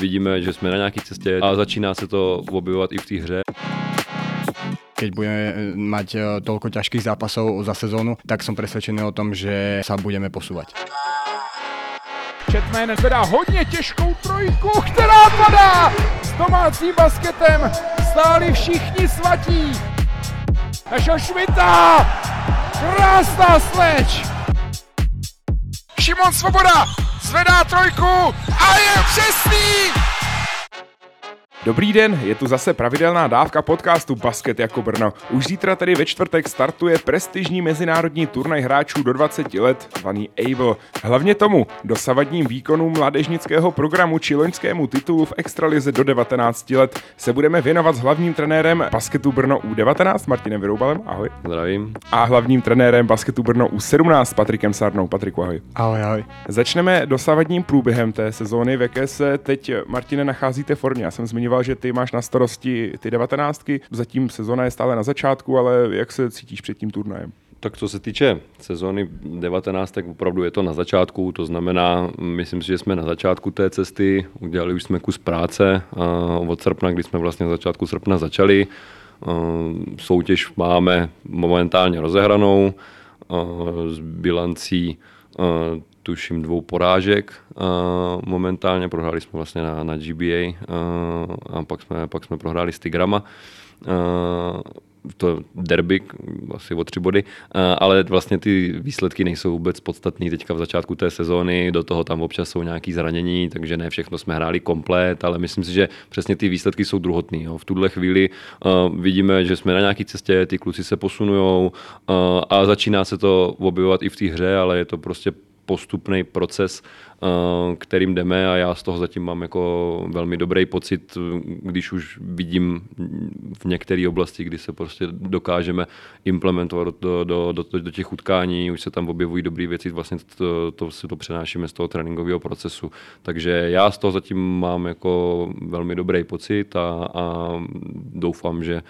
vidíme, že jsme na nějaké cestě a začíná se to objevovat i v té hře. Keď budeme mať eh, toľko ťažkých zápasov za sezónu, tak som presvedčený o tom, že sa budeme posúvať. Chetman zvedá hodně těžkou trojku, která padá! S domácím basketem stáli všichni svatí. Našel Švita! Krásná sleč! Šimon Svoboda zvedá trojku a je přesný! Dobrý den, je tu zase pravidelná dávka podcastu Basket jako Brno. Už zítra tedy ve čtvrtek startuje prestižní mezinárodní turnaj hráčů do 20 let, zvaný Able. Hlavně tomu, dosavadním výkonům mládežnického programu či loňskému titulu v extralize do 19 let se budeme věnovat s hlavním trenérem basketu Brno U19 Martinem Vyroubalem, ahoj. Zdravím. A hlavním trenérem basketu Brno U17 Patrikem Sarnou. Patriku, ahoj. Ahoj, ahoj. Začneme dosavadním průběhem té sezóny, v jaké se teď, Martine, nacházíte v formě. Já jsem zmiňoval, že ty máš na starosti ty devatenáctky, zatím sezona je stále na začátku, ale jak se cítíš před tím turnajem? Tak co se týče sezóny 19, tak opravdu je to na začátku, to znamená, myslím si, že jsme na začátku té cesty, udělali už jsme kus práce od srpna, kdy jsme vlastně na začátku srpna začali. Soutěž máme momentálně rozehranou s bilancí tuším dvou porážek momentálně. Prohráli jsme vlastně na, na GBA a pak jsme, pak jsme prohráli s Tigrama to derby, asi o tři body, ale vlastně ty výsledky nejsou vůbec podstatné teďka v začátku té sezóny, do toho tam občas jsou nějaké zranění, takže ne všechno jsme hráli komplet, ale myslím si, že přesně ty výsledky jsou druhotné. V tuhle chvíli vidíme, že jsme na nějaké cestě, ty kluci se posunují a začíná se to objevovat i v té hře, ale je to prostě postupný proces, eh, kterým jdeme a já z toho zatím mám jako velmi dobrý pocit, když už vidím v některé oblasti, kdy se prostě dokážeme implementovat do, do, do, do těch utkání, už se tam objevují dobré věci, vlastně to, to si to přenášíme z toho tréninkového procesu. Takže já z toho zatím mám jako velmi dobrý pocit a, a doufám, že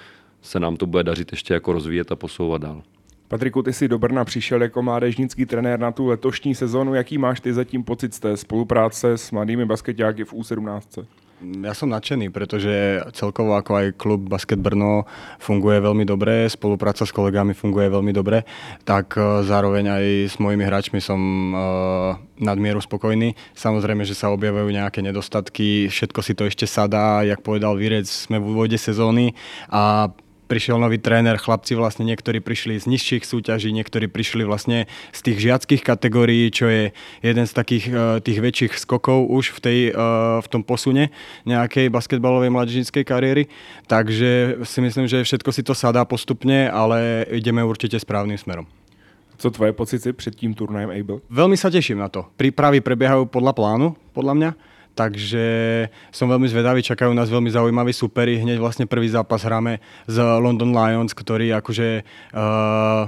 se nám to bude dařit ještě jako rozvíjet a posouvat dál. Patriku, ty jsi do Brna přišel jako mládežnický trenér na tu letošní sezonu. Jaký máš ty zatím pocit z té spolupráce s mladými basketáky v U17? Ja som nadšený, pretože celkovo ako aj klub Basket Brno funguje veľmi dobre, spolupráca s kolegami funguje veľmi dobre, tak e, zároveň aj s mojimi hráčmi som uh, nadmieru spokojný. Samozrejme, že sa objavujú nejaké nedostatky, všetko si to ešte sadá, jak povedal Virec, sme v úvode sezóny a prišiel nový tréner, chlapci vlastne niektorí prišli z nižších súťaží, niektorí prišli vlastne z tých žiackých kategórií, čo je jeden z takých uh, tých väčších skokov už v, tej, uh, v tom posune nejakej basketbalovej mladížnickej kariéry. Takže si myslím, že všetko si to sadá postupne, ale ideme určite správnym smerom. Co tvoje pocity před tím turnajem Able? Veľmi sa teším na to. Prípravy prebiehajú podľa plánu, podľa mňa. Takže som veľmi zvedavý, čakajú nás veľmi zaujímaví superi. Hneď vlastne prvý zápas hráme z London Lions, ktorí akože uh,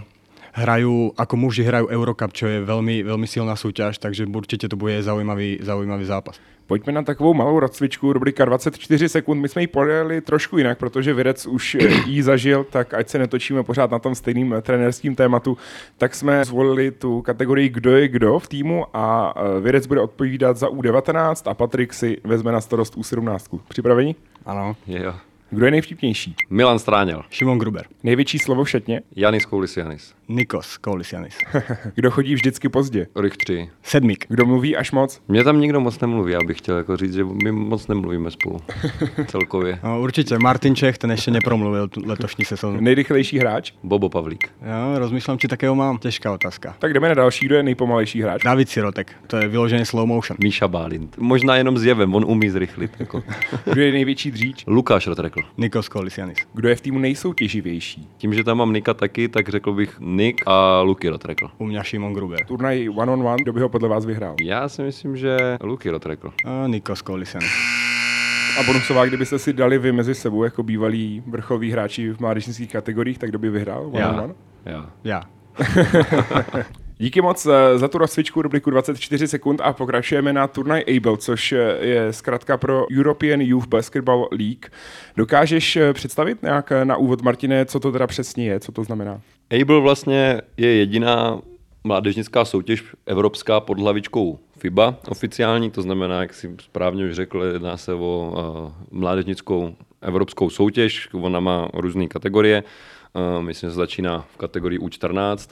hrajú, ako muži hrajú Eurocup, čo je veľmi, veľmi silná súťaž, takže určite to bude zaujímavý, zaujímavý zápas. Pojďme na takovou malou rozcvičku, rubrika 24 sekund. My jsme ji podali trošku jinak, protože Vědec už ji zažil, tak ať se netočíme pořád na tom stejným trenérským tématu, tak jsme zvolili tu kategorii kdo je kdo v týmu a e, Vědec bude odpovídat za U19 a Patrik si vezme na starost U17. Připraveni? Ano. Jo. Kdo je nejvtipnější? Milan Stráněl. Šimon Gruber. Největší slovo v šatně? Janis Koulisianis. Nikos Koulisianis. Kdo chodí vždycky pozdě? Rych 3. Sedmík. Kdo mluví až moc? Mě tam nikdo moc nemluví, já bych chtěl jako říct, že my moc nemluvíme spolu. Celkově. No, určitě. Martin Čech, ten ještě nepromluvil tu letošní sezónu. Nejrychlejší hráč? Bobo Pavlík. Jo, rozmýšlám, či takého mám. Těžká otázka. Tak jdeme na další, kdo je nejpomalejší hráč? David Sirotek, to je vyloženě slow motion. Míša Bálint. Možná jenom zjevem, on umí zrychlit. Jako. Kdo je největší dříč? Lukáš Rotrekl. Nikos Koulisianis. Kdo je v týmu nejsoutěživější? Tím, že tam mám Nika taky, tak řekl bych Nick a Luky Rotrekl. U mě Šimon Gruber. Turnaj one on one, kdo by ho podle vás vyhrál? Já si myslím, že Luky Rotrekl. A Nikos Koulisianis. A bonusová, kdybyste si dali vy mezi sebou jako bývalí vrchoví hráči v mládežnických kategoriích, tak kdo by vyhrál? One Já. on one? Já. Já. Díky moc eh, za tu rozcvičku rubriku 24 sekund a pokračujeme na turnaj Able, což eh, je zkrátka pro European Youth Basketball League. Dokážeš eh, představit nějak na úvod, Martine, co to teda přesně je, co to znamená? Able vlastně je jediná mládežnická soutěž evropská pod hlavičkou FIBA oficiální, to znamená, jak si správně už řekl, jedná se o mládežnickou evropskou soutěž, ona má různé kategorie, myslím, že začíná v kategorii U14,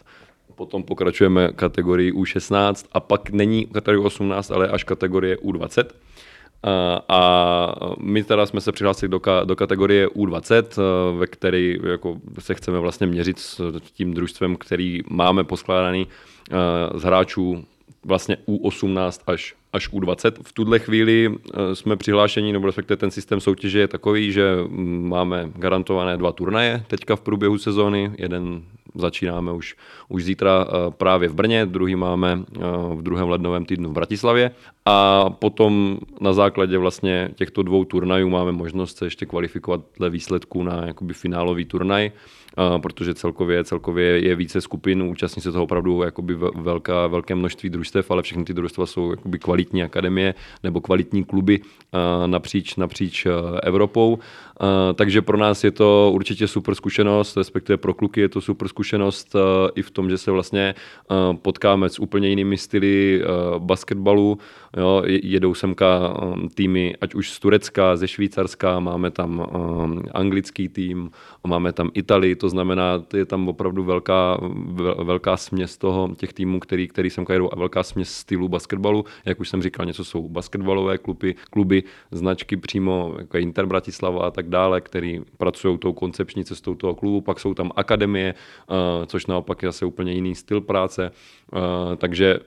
potom pokračujeme kategorii U16 a pak není kategorie 18, ale až kategorie U20. A my teda jsme se přihlásili do, do kategorie U20, ve které jako se chceme vlastně měřit s tím družstvem, který máme poskládaný z hráčů vlastně U18 až, až U20. V tuhle chvíli jsme přihlášeni, nebo respektive ten systém soutěže je takový, že máme garantované dva turnaje teďka v průběhu sezóny. Jeden začínáme už, už zítra eh, právě v Brně, druhý máme eh, v druhém lednovém týdnu v Bratislavě a potom na základě vlastně těchto dvou turnajů máme možnost se ještě kvalifikovat dle výsledků na jakoby finálový turnaj, protože celkově, celkově je více skupin, účastní se toho opravdu jakoby velká, velké množství družstev, ale všechny ty družstva jsou jakoby kvalitní akademie nebo kvalitní kluby napříč, napříč Evropou. Takže pro nás je to určitě super zkušenost, respektive pro kluky je to super zkušenost i v tom, že se vlastně potkáme s úplně jinými styly basketbalu, Jo, jedou semka týmy, ať už z Turecka, ze Švýcarska, máme tam anglický tým, máme tam Italii, to znamená, je tam opravdu velká, velká směs toho, těch týmů, který, který semka jedou a velká směs stylu basketbalu. Jak už jsem říkal, něco jsou basketbalové kluby, kluby značky přímo, jako Inter Bratislava a tak dále, který pracují tou koncepční cestou toho klubu, pak jsou tam akademie, uh, což naopak je zase úplně jiný styl práce, uh, takže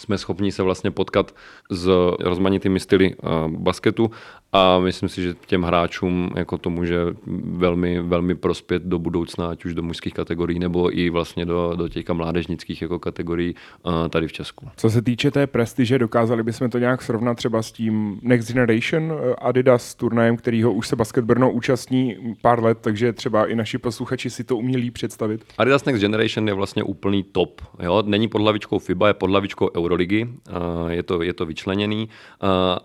jsme schopni se vlastně potkat s rozmanitými styly eh, basketu a myslím si, že těm hráčům jako to může velmi, velmi prospět do budoucna, ať už do mužských kategorií nebo i vlastně do, do těch mládežnických jako kategorií eh, tady v Česku. Co se týče té prestiže, dokázali bychom to nějak srovnat třeba s tím Next Generation eh, Adidas turnajem, kterýho už se Basket Brno účastní pár let, takže třeba i naši posluchači si to umí líp představit. Adidas Next Generation je vlastně úplný top. Jo? Není pod hlavičkou FIBA, je pod hlavičkou Euroligy. Je to, je to vyčleněný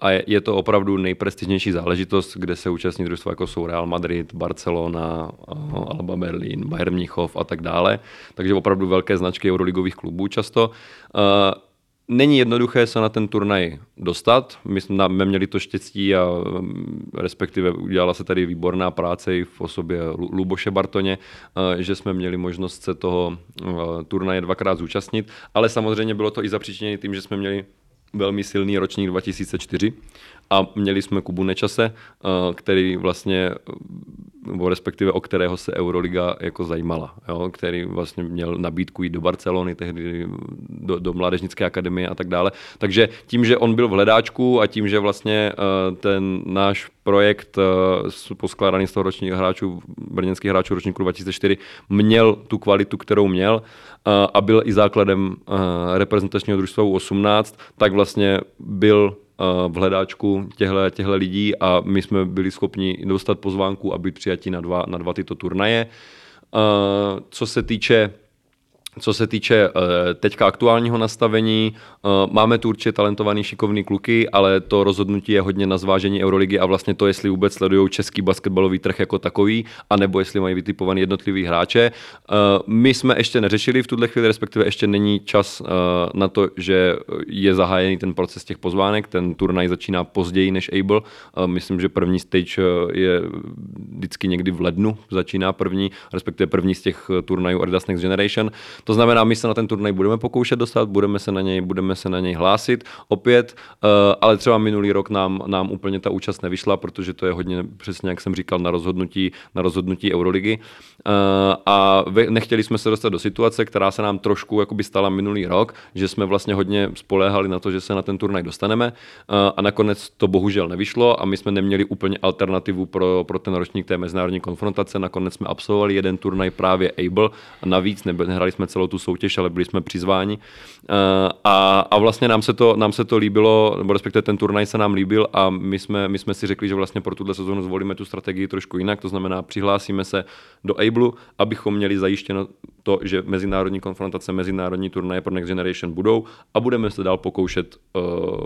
a je to opravdu nejprestižnější záležitost, kde se účastní družstva jako jsou Real Madrid, Barcelona, Alba Berlin, Bayern Mnichov a tak dále. Takže opravdu velké značky euroligových klubů často. Není jednoduché se na ten turnaj dostat. My jsme měli to štěstí a respektive udělala se tady výborná práce i v osobě Luboše Bartoně, že jsme měli možnost se toho turnaje dvakrát zúčastnit, ale samozřejmě bylo to i zapříčiněné tím, že jsme měli velmi silný ročník 2004 a měli jsme Kubu Nečase, eh, který vlastně, nebo respektive o kterého se Euroliga jako zajímala, jo? který vlastně měl nabídku jít do Barcelony, tehdy do, do Mládežnické akademie a tak dále. Takže tím, že on byl v hledáčku a tím, že vlastně eh, ten náš projekt eh, poskládaný z toho ročních hráčů, brněnských hráčů ročníku 2004, měl tu kvalitu, kterou měl a byl i základem reprezentačního družstva U18, tak vlastně byl v hledáčku těchto lidí a my jsme byli schopni dostat pozvánku a být přijati na dva, na dva tyto turnaje. Co se týče co se týče eh, teďka aktuálního nastavení, eh, máme tu určitě talentovaný šikovný kluky, ale to rozhodnutí je hodně na zvážení Euroligy a vlastně to, jestli vůbec sledují český basketbalový trh jako takový, anebo jestli mají vytipovaný jednotlivý hráče. Eh, my jsme ještě neřešili v tuhle chvíli, respektive ještě není čas na to, že je zahájený ten proces těch pozvánek. Ten turnaj začíná později než Able. Myslím, že první stage je vždycky někdy v lednu, začíná první, respektive první z těch turnajů Adidas Next Generation. To znamená, my se na ten turnaj budeme pokoušet dostat, budeme se na něj, budeme se na něj hlásit opět, uh, ale třeba minulý rok nám, nám úplně ta účast nevyšla, protože to je hodně přesně, jak jsem říkal, na rozhodnutí, na rozhodnutí Euroligy. Uh, a nechtěli jsme se dostat do situace, která se nám trošku jakoby stala minulý rok, že jsme vlastně hodně spoléhali na to, že se na ten turnaj dostaneme uh, a nakonec to bohužel nevyšlo a my jsme neměli úplně alternativu pro, pro ten ročník té mezinárodní konfrontace. Nakonec jsme absolvovali jeden turnaj právě Able a navíc nehrali jsme celou tu soutěž, ale byli jsme přizváni. Eh, a, a vlastně nám se, to, nám se to líbilo, nebo respektive ten turnaj se nám líbil a my jsme, my jsme si řekli, že vlastně pro tuhle sezónu zvolíme tu strategii trošku jinak, to znamená přihlásíme se do Able, abychom měli zajištěno to, že mezinárodní konfrontace, mezinárodní turnaje pro Next Generation budou a budeme se dál pokoušet, uh,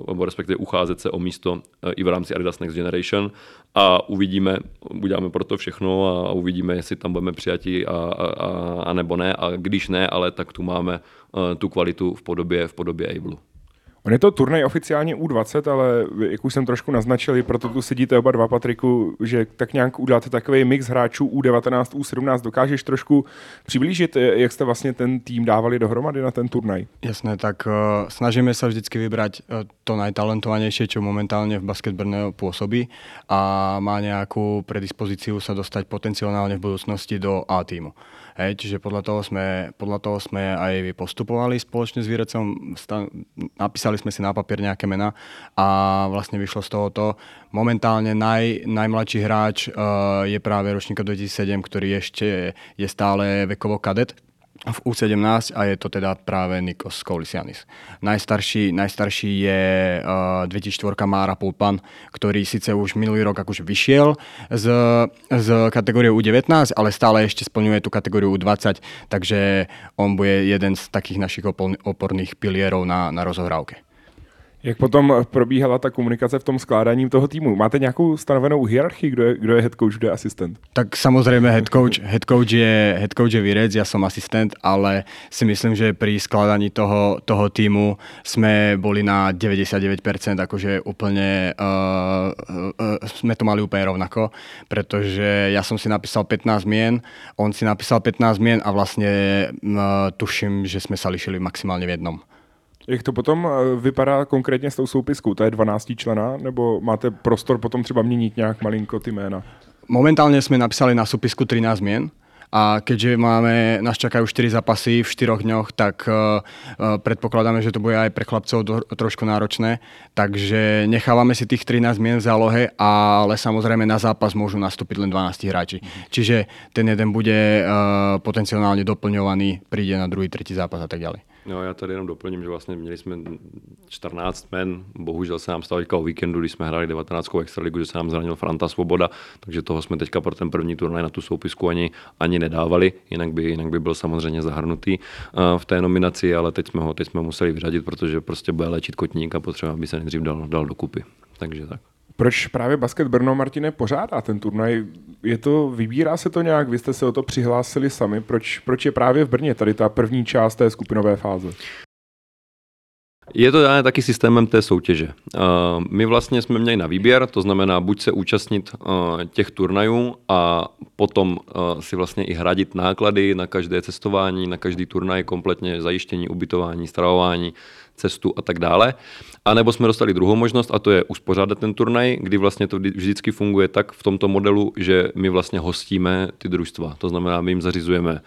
nebo respektive ucházet se o místo uh, i v rámci Adidas Next Generation a uvidíme, uděláme pro to všechno a uvidíme, jestli tam budeme přijati a, a, a, a nebo ne. A když ne, ale tak tu máme uh, tu kvalitu v podobě, v podobě Ablu. On je to turnaj oficiálně U20, ale jak už jsem trošku naznačil, i proto tu sedíte oba dva, Patriku, že tak nějak uděláte takový mix hráčů U19, U17. Dokážeš trošku přiblížit, jak jste vlastně ten tým dávali dohromady na ten turnaj? Jasné, tak uh, snažíme se vždycky vybrat uh, to najtalentovanější, co momentálně v basket Brno působí a má nějakou predispozici se dostat potenciálně v budoucnosti do A týmu. Hej, čiže podľa toho, sme, podľa toho sme aj postupovali spoločne s výrecom, napísali sme si na papier nejaké mena a vlastne vyšlo z tohoto. Momentálne naj, najmladší hráč uh, je práve ročníka 2007, ktorý ešte je stále vekovo kadet, v U17 a je to teda práve Nikos Koulisianis. Najstarší, najstarší je uh, 2004 Mára Pulpan, ktorý síce už minulý rok akože vyšiel z, z kategórie U19, ale stále ešte splňuje tú kategóriu U20, takže on bude jeden z takých našich oporných pilierov na, na rozohrávke. Jak potom probíhala ta komunikace v tom skládaním toho týmu? Máte nějakou stanovenou hierarchii, kdo je, kdo je head coach, kdo je asistent? Tak samozřejmě head coach, head coach je, head coach je Virec, já jsem asistent, ale si myslím, že při skládaní toho, toho týmu jsme byli na 99%, jakože úplně uh, uh, jsme to mali úplně rovnako, protože já jsem si napísal 15 měn, on si napísal 15 měn a vlastně uh, tuším, že jsme se lišili maximálně v jednom. Jak to potom eh, vypadá konkrétně s tou soupiskou? To je 12 člena, nebo máte prostor potom třeba měnit nějak malinko ty jména? Momentálně jsme napsali na soupisku 13 změn, a keďže máme, nás čakajú 4 zápasy v 4 dňoch, tak uh, predpokladáme, že to bude aj pre chlapcov do, trošku náročné. Takže nechávame si tých 13 mien v zálohe, ale samozrejme na zápas môžu nastúpiť len 12 hráči. Čiže ten jeden bude uh, potenciálne doplňovaný, príde na druhý, tretí zápas a tak ďalej. No, já tady jenom doplním, že vlastně měli jsme 14 men, bohužel se nám stalo o víkendu, když jsme hráli 19. extraligu, že se nám zranil Franta Svoboda, takže toho jsme teďka pro ten první turnaj na tu soupisku ani, ani nedávali, jinak by, jinak by byl samozřejmě zahrnutý uh, v té nominaci, ale teď jsme ho teď jsme museli vyřadit, protože prostě bude léčit kotník a potřeba, aby se nejdřív dal, dal dokupy. Takže tak. Proč právě Basket Brno, Martine, pořádá ten turnaj? Je to, vybírá se to nějak, vy jste se o to přihlásili sami, proč, proč je právě v Brně tady ta první část té skupinové fáze? Je to dané taky systémem té soutěže. My vlastně jsme měli na výběr, to znamená buď se účastnit těch turnajů a potom si vlastně i hradit náklady na každé cestování, na každý turnaj, kompletně zajištění, ubytování, stravování, cestu a tak dále. A nebo jsme dostali druhou možnost a to je uspořádat ten turnaj, kdy vlastně to vždycky funguje tak v tomto modelu, že my vlastně hostíme ty družstva. To znamená, my jim zařizujeme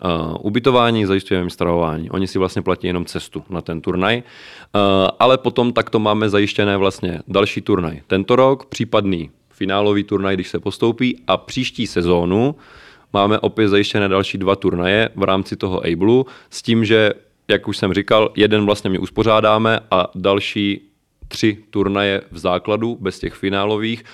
Uh, ubytování, zajišťujeme jim stravování. Oni si vlastně platí jenom cestu na ten turnaj, uh, ale potom takto máme zajištěné vlastně další turnaj tento rok, případný finálový turnaj, když se postoupí a příští sezónu máme opět zajištěné další dva turnaje v rámci toho Ablu s tím, že jak už jsem říkal, jeden vlastně my uspořádáme a další tři turnaje v základu, bez těch finálových,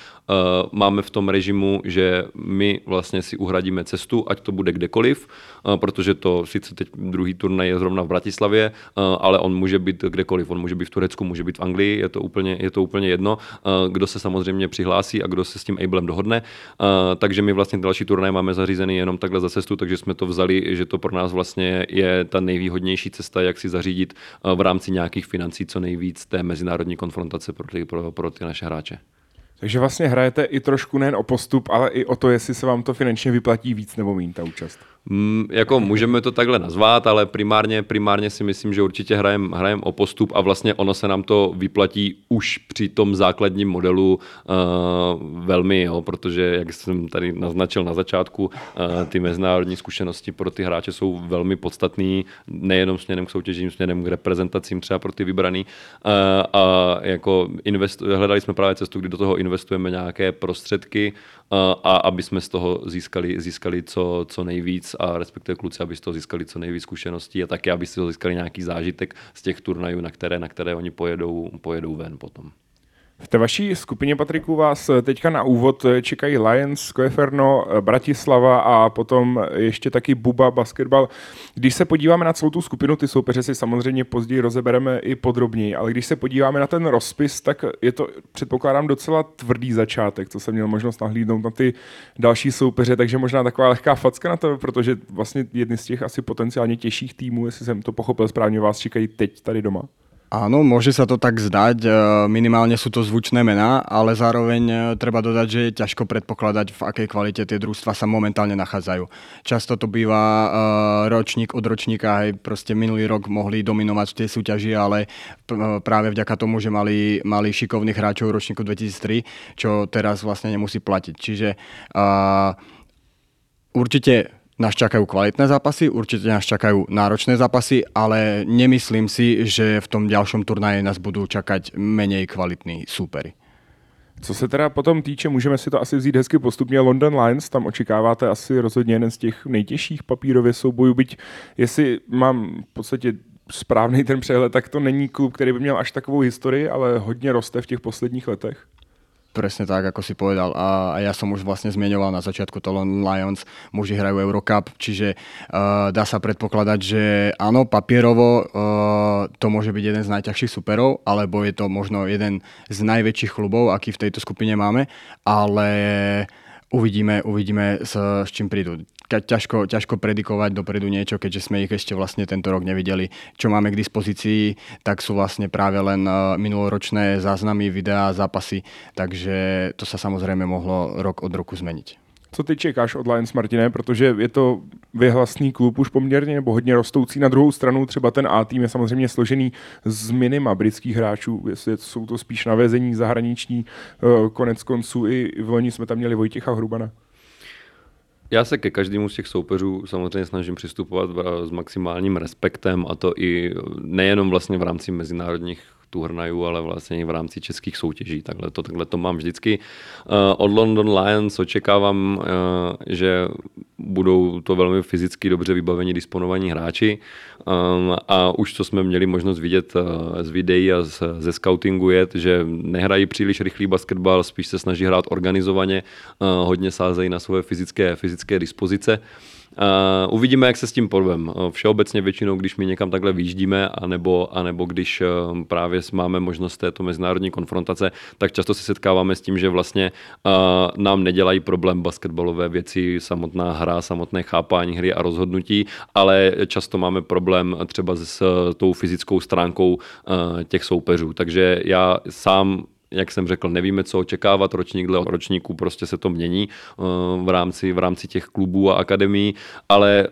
máme v tom režimu, že my vlastně si uhradíme cestu, ať to bude kdekoliv, eh, protože to sice teď druhý turnaj je zrovna v Bratislavě, eh, ale on může být kdekoliv. On může být v Turecku, může být v Anglii, je to úplně, je to úplně jedno, kdo se samozřejmě přihlásí a kdo se s tím Ablem dohodne. Takže my vlastně další turnaj máme zařízený jenom takhle za cestu, takže jsme to vzali, že to pro nás vlastně je ta nejvýhodnější cesta, jak si zařídit v rámci nějakých financí co nejvíc té mezinárodní konfrontace pro ty, pro, pro ty naše hráče. Takže vlastně hrajete i trošku nejen o postup, ale i o to, jestli se vám to finančně vyplatí víc nebo méně ta účast. Mm, jako můžeme to takhle nazvat, ale primárně, primárně si myslím, že určitě hrajeme hrajem o postup a vlastně ono se nám to vyplatí už při tom základním modelu uh, velmi, jo, protože jak jsem tady naznačil na začátku, uh, ty mezinárodní zkušenosti pro ty hráče jsou velmi podstatné, nejenom směrem k soutěžím, směrem k reprezentacím třeba pro ty vybraný. Uh, a jako invest, hledali jsme právě cestu, kdy do toho investujeme nějaké prostředky uh, a aby jsme z toho získali, získali co, co nejvíc a respektive kluci, aby z toho získali co nejvíc zkušeností a taky, aby toho získali nějaký zážitek z těch turnajů, na které, na které oni pojedou, pojedou ven potom. V té vaší skupině, Patriku, vás teďka na úvod čekají Lions, Koeferno, Bratislava a potom ještě taky Buba Basketball. Když se podíváme na celou tu skupinu, ty soupeře si samozřejmě později rozebereme i podrobněji, ale když se podíváme na ten rozpis, tak je to, předpokládám, docela tvrdý začátek, co jsem měl možnost nahlídnout na ty další soupeře, takže možná taková lehká facka na to, protože vlastně jedny z těch asi potenciálně těžších týmů, jestli jsem to pochopil správně, vás čekají teď tady doma. Áno, môže sa to tak zdať, e, minimálne sú to zvučné mená, ale zároveň e, treba dodať, že je ťažko predpokladať, v akej kvalite tie družstva sa momentálne nachádzajú. Často to býva e, ročník od ročníka, aj proste minulý rok mohli dominovať v tej súťaži, ale práve vďaka tomu, že mali, mali šikovných hráčov ročníku 2003, čo teraz vlastne nemusí platiť. Čiže uh, určite nás čakajú kvalitné zápasy, určite nás čakajú náročné zápasy, ale nemyslím si, že v tom ďalšom turnaji nás budou čakať menej kvalitní súperi. Co se teda potom týče, můžeme si to asi vzít hezky postupně. London Lions, tam očekáváte asi rozhodně jeden z těch nejtěžších papírově soubojů, byť jestli mám v podstatě správný ten přehled, tak to není klub, který by měl až takovou historii, ale hodně roste v těch posledních letech. Presne tak, ako si povedal. A, a ja som už vlastne zmieňoval na začiatku to Lions, muži hrajú Eurocup, čiže uh, dá sa predpokladať, že áno, papierovo uh, to môže byť jeden z najťažších superov, alebo je to možno jeden z najväčších klubov, aký v tejto skupine máme, ale uvidíme, uvidíme s, s čím prídu ťažko, ťažko predikovať dopredu niečo, keďže sme ich ešte vlastne tento rok nevideli. Čo máme k dispozícii, tak sú vlastne práve len e, minuloročné záznamy, videá, zápasy, takže to sa samozrejme mohlo rok od roku zmeniť. Co ty čekáš od Lions, Martine? Protože je to vyhlasný klub už poměrně nebo hodně rostoucí. Na druhou stranu třeba ten A tým je samozřejmě složený z minima britských hráčů. Jestli jsou to spíš navezení zahraniční, e, konec konců i v loni jsme tam měli Vojtěcha Hrubana. Já se ke každému z těch soupeřů samozřejmě snažím přistupovat s maximálním respektem a to i nejenom vlastně v rámci mezinárodních turnajů, ale vlastně i v rámci českých soutěží. Takhle to, takhle to mám vždycky. Uh, od London Lions očekávám, že budou to velmi fyzicky dobře vybavení disponovaní hráči um, a už co jsme měli možnost vidět uh, z videí a ze scoutingu je, že nehrají příliš rychlý basketbal, spíš se snaží hrát organizovaně, uh, hodně sázejí na svoje fyzické, fyzické dispozice. Uh, uvidíme, jak se s tím porvem. Uh, všeobecně většinou, když my někam takhle výjíždíme, anebo, anebo když uh, právě máme možnost této mezinárodní konfrontace, tak často se setkáváme s tím, že vlastně uh, nám nedělají problém basketbalové věci, samotná hra, samotné chápání hry a rozhodnutí, ale často máme problém třeba s, tou fyzickou stránkou uh, těch soupeřů. Takže já sám jak jsem řekl, nevíme, co očekávat, ročník dle ročníku prostě se to mění eh, v rámci, v rámci těch klubů a akademií, ale eh,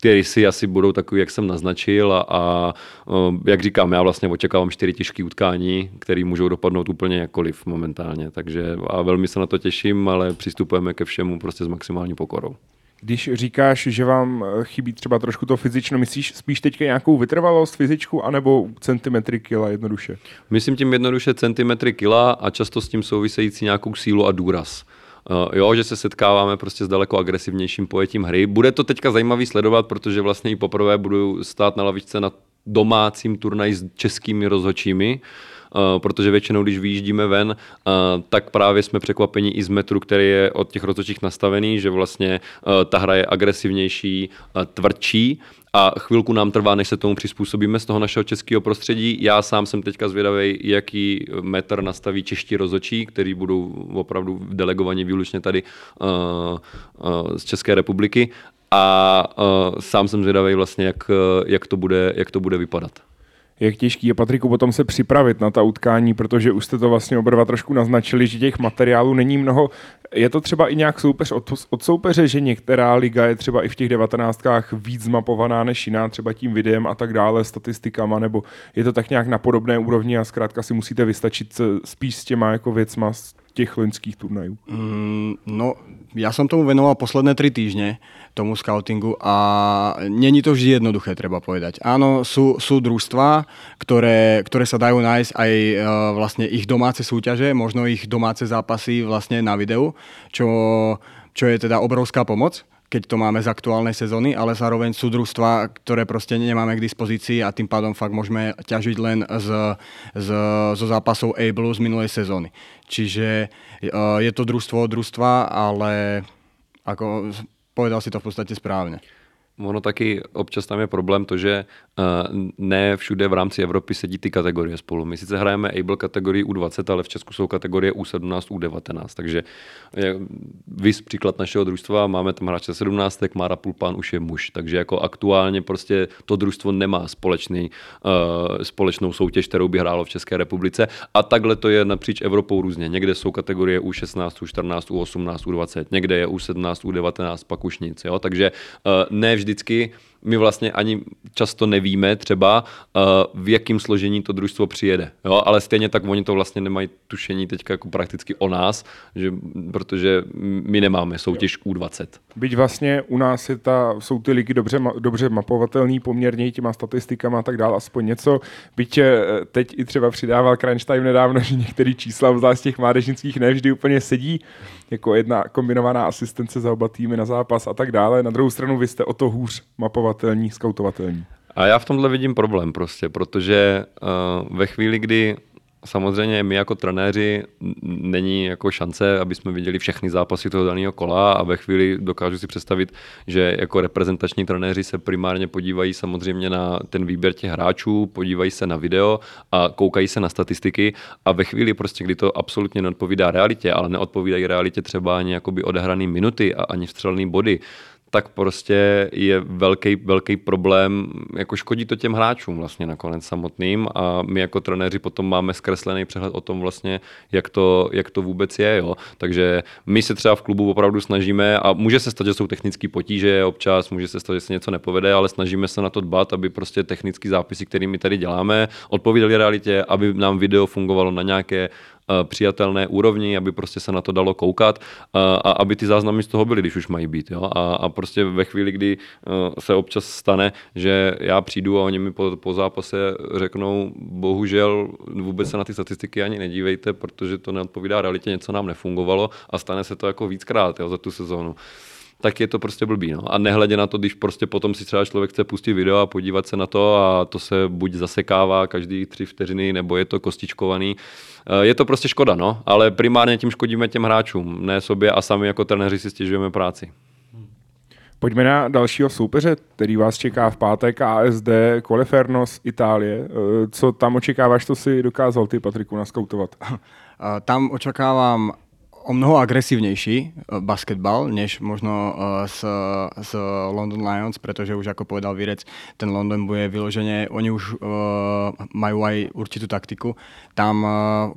ty rysy asi budou takový, jak jsem naznačil a, a eh, jak říkám, já vlastně očekávám čtyři těžké utkání, které můžou dopadnout úplně jakkoliv momentálně, takže a velmi se na to těším, ale přistupujeme ke všemu prostě s maximální pokorou. Když říkáš, že vám eh, chybí třeba trošku to fyzično, myslíš spíš teďka nějakou vytrvalost fyzičku, anebo centimetry kila jednoduše? Myslím tím jednoduše centimetry kila a často s tím související nějakou sílu a důraz. Uh, jo, že se setkáváme prostě s daleko agresivnějším pojetím hry. Bude to teďka zajímavý sledovat, protože vlastně i poprvé budu stát na lavičce na domácím turnaji s českými rozhočími. Eh, protože většinou, když vyjíždíme ven, eh, tak právě jsme překvapeni i z metru, který je od těch rozhodčích nastavený, že vlastně eh, ta hra je agresivnější, tvrdší a chvilku nám trvá, než se tomu přizpůsobíme z toho našeho českého prostředí. Já sám jsem teďka zvědavý, jaký metr nastaví čeští rozočí, který budou opravdu delegovaní výlučně tady uh, uh, z České republiky a uh, sám jsem zvědavý vlastně, jak, jak, to bude, jak to bude vypadat jak těžký je Patriku potom se připravit na ta utkání, protože už jste to vlastně oba trošku naznačili, že těch materiálů není mnoho. Je to třeba i nějak soupeř od, od soupeře, že některá liga je třeba i v těch devatenáctkách víc zmapovaná než jiná, třeba tím videem a tak dále, statistikama, nebo je to tak nějak na podobné úrovni a zkrátka si musíte vystačit spíš s těma jako věcma z těch loňských turnajů? Mm, no, ja som tomu venoval posledné tri týždne, tomu scoutingu a není to vždy jednoduché, treba povedať. Áno, sú, sú družstva, ktoré, ktoré sa dajú nájsť aj uh, vlastne ich domáce súťaže, možno ich domáce zápasy vlastne na videu, čo, čo je teda obrovská pomoc keď to máme z aktuálnej sezóny, ale zároveň sú družstva, ktoré proste nemáme k dispozícii a tým pádom fakt môžeme ťažiť len z, z, zo zápasov Able z minulej sezóny. Čiže uh, je to družstvo od družstva, ale ako povedal si to v podstate správne. Ono taky občas tam je problém to, že uh, ne všude v rámci Evropy sedí ty kategorie spolu. My sice hrajeme Able kategorii U20, ale v Česku jsou kategorie U17, U19, takže je, vys příklad našeho družstva, máme tam hráče 17, Mára Pulpán už je muž, takže jako aktuálně prostě to družstvo nemá společný, uh, společnou soutěž, kterou by hrálo v České republice a takhle to je napříč Evropou různě. Někde jsou kategorie U16, U14, U18, U20, někde je U17, U19, pak už nic, jo? takže ne vždycky my vlastně ani často nevíme třeba, uh, v jakém složení to družstvo přijede. Jo? Ale stejně tak oni to vlastně nemají tušení teď jako prakticky o nás, že, protože my nemáme soutěž U20. Byť vlastně u nás je ta, jsou ty ligy dobře, dobře mapovatelný poměrně těma statistikama a tak dále, aspoň něco. Byť eh, teď i třeba přidával Crunchtime nedávno, že některé čísla, z těch mládežnických, nevždy úplně sedí, jako jedna kombinovaná asistence za oba týmy na zápas a tak dále. Na druhou stranu vy jste o to hůř mapovatelní, skautovatelní. A já v tomhle vidím problém prostě, protože uh, ve chvíli, kdy samozřejmě my jako trenéři není jako šance, aby jsme viděli všechny zápasy toho daného kola a ve chvíli dokážu si představit, že jako reprezentační trenéři se primárně podívají samozřejmě na ten výběr těch hráčů, podívají se na video a koukají se na statistiky a ve chvíli prostě, kdy to absolutně neodpovídá realitě, ale neodpovídají realitě třeba ani jakoby odehraný minuty a ani vstřelný body, tak prostě je velký, velký problém, jako škodí to těm hráčům vlastně nakonec samotným a my jako trenéři potom máme zkreslený přehled o tom vlastně, jak to, jak to vůbec je, jo. Takže my se třeba v klubu opravdu snažíme a může se stát, že jsou technické potíže občas, může se stát, že se něco nepovede, ale snažíme se na to dbat, aby prostě technické zápisy, které my tady děláme, odpovídaly realitě, aby nám video fungovalo na nějaké přijatelné úrovni, aby prostě se na to dalo koukat eh, a aby ty záznamy z toho byly, když už mají být. Jo? A, a prostě ve chvíli, kdy eh, se občas stane, že já přijdu a oni mi po, po zápase řeknou, bohužel vůbec se na ty statistiky ani nedívejte, protože to neodpovídá realitě, něco nám nefungovalo a stane se to jako víckrát jo, za tu sezónu tak je to prostě blbý. No. A nehledě na to, když prostě potom si třeba člověk chce pustit video a podívat se na to a to se buď zasekává každý tři vteřiny, nebo je to kostičkovaný. Eh, je to prostě škoda, no, ale primárně tím škodíme těm hráčům, ne sobě a sami jako trenéři si stěžujeme práci. Pojďme na dalšího soupeře, který vás čeká v pátek, ASD Qualifernos Itálie. Eh, co tam očekáváš, to si dokázal ty, Patriku, naskoutovat? Tam očekávám o mnoho agresívnejší eh, basketbal, než možno s, eh, s London Lions, pretože už ako povedal Virec, ten London bude vyloženě, oni už uh, majú aj určitú taktiku. Tam uh,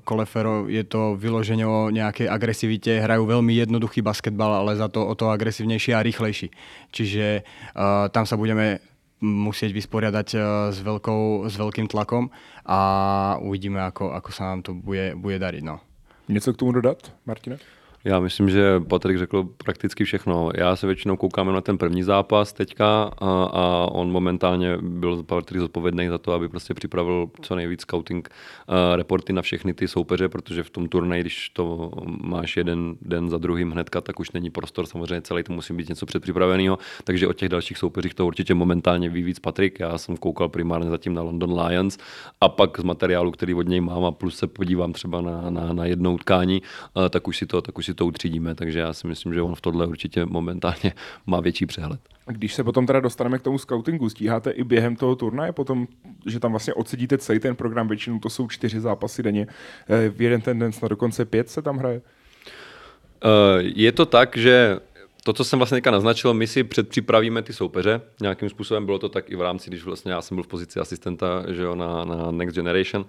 Kolefero je to vyloženě o nejakej agresivite, hrajú veľmi jednoduchý basketbal, ale za to o to agresívnejší a rýchlejší. Čiže uh, tam sa budeme musieť vysporiadať s, veľkou, s veľkým tlakom a uvidíme, ako, ako sa nám to bude, bude dariť. No. Něco k tomu dodat, Martina? Já myslím, že Patrik řekl prakticky všechno. Já se většinou koukám na ten první zápas teďka a, a on momentálně byl Patrik zodpovědný za to, aby prostě připravil co nejvíc scouting uh, reporty na všechny ty soupeře, protože v tom turnaji, když to máš jeden den za druhým hnedka, tak už není prostor, samozřejmě celý to musí být něco předpřipraveného, takže o těch dalších soupeřích to určitě momentálně ví víc Patrik. Já jsem koukal primárně zatím na London Lions a pak z materiálu, který od něj mám a plus se podívám třeba na, na, na jednou utkání, uh, tak už si to, tak už si to utřídíme, takže já si myslím, že on v tohle určitě momentálně má větší přehled. Když se potom teda dostaneme k tomu scoutingu, stíháte i během toho turnaje potom, že tam vlastně odsedíte celý ten program, většinou to jsou čtyři zápasy denně, eh, v jeden ten den snad dokonce pět se tam hraje? Eh, je to tak, že to, co jsem vlastně naznačil, my si předpřipravíme ty soupeře. Nějakým způsobem bylo to tak i v rámci, když vlastně já jsem byl v pozici asistenta že jo, na, na Next Generation,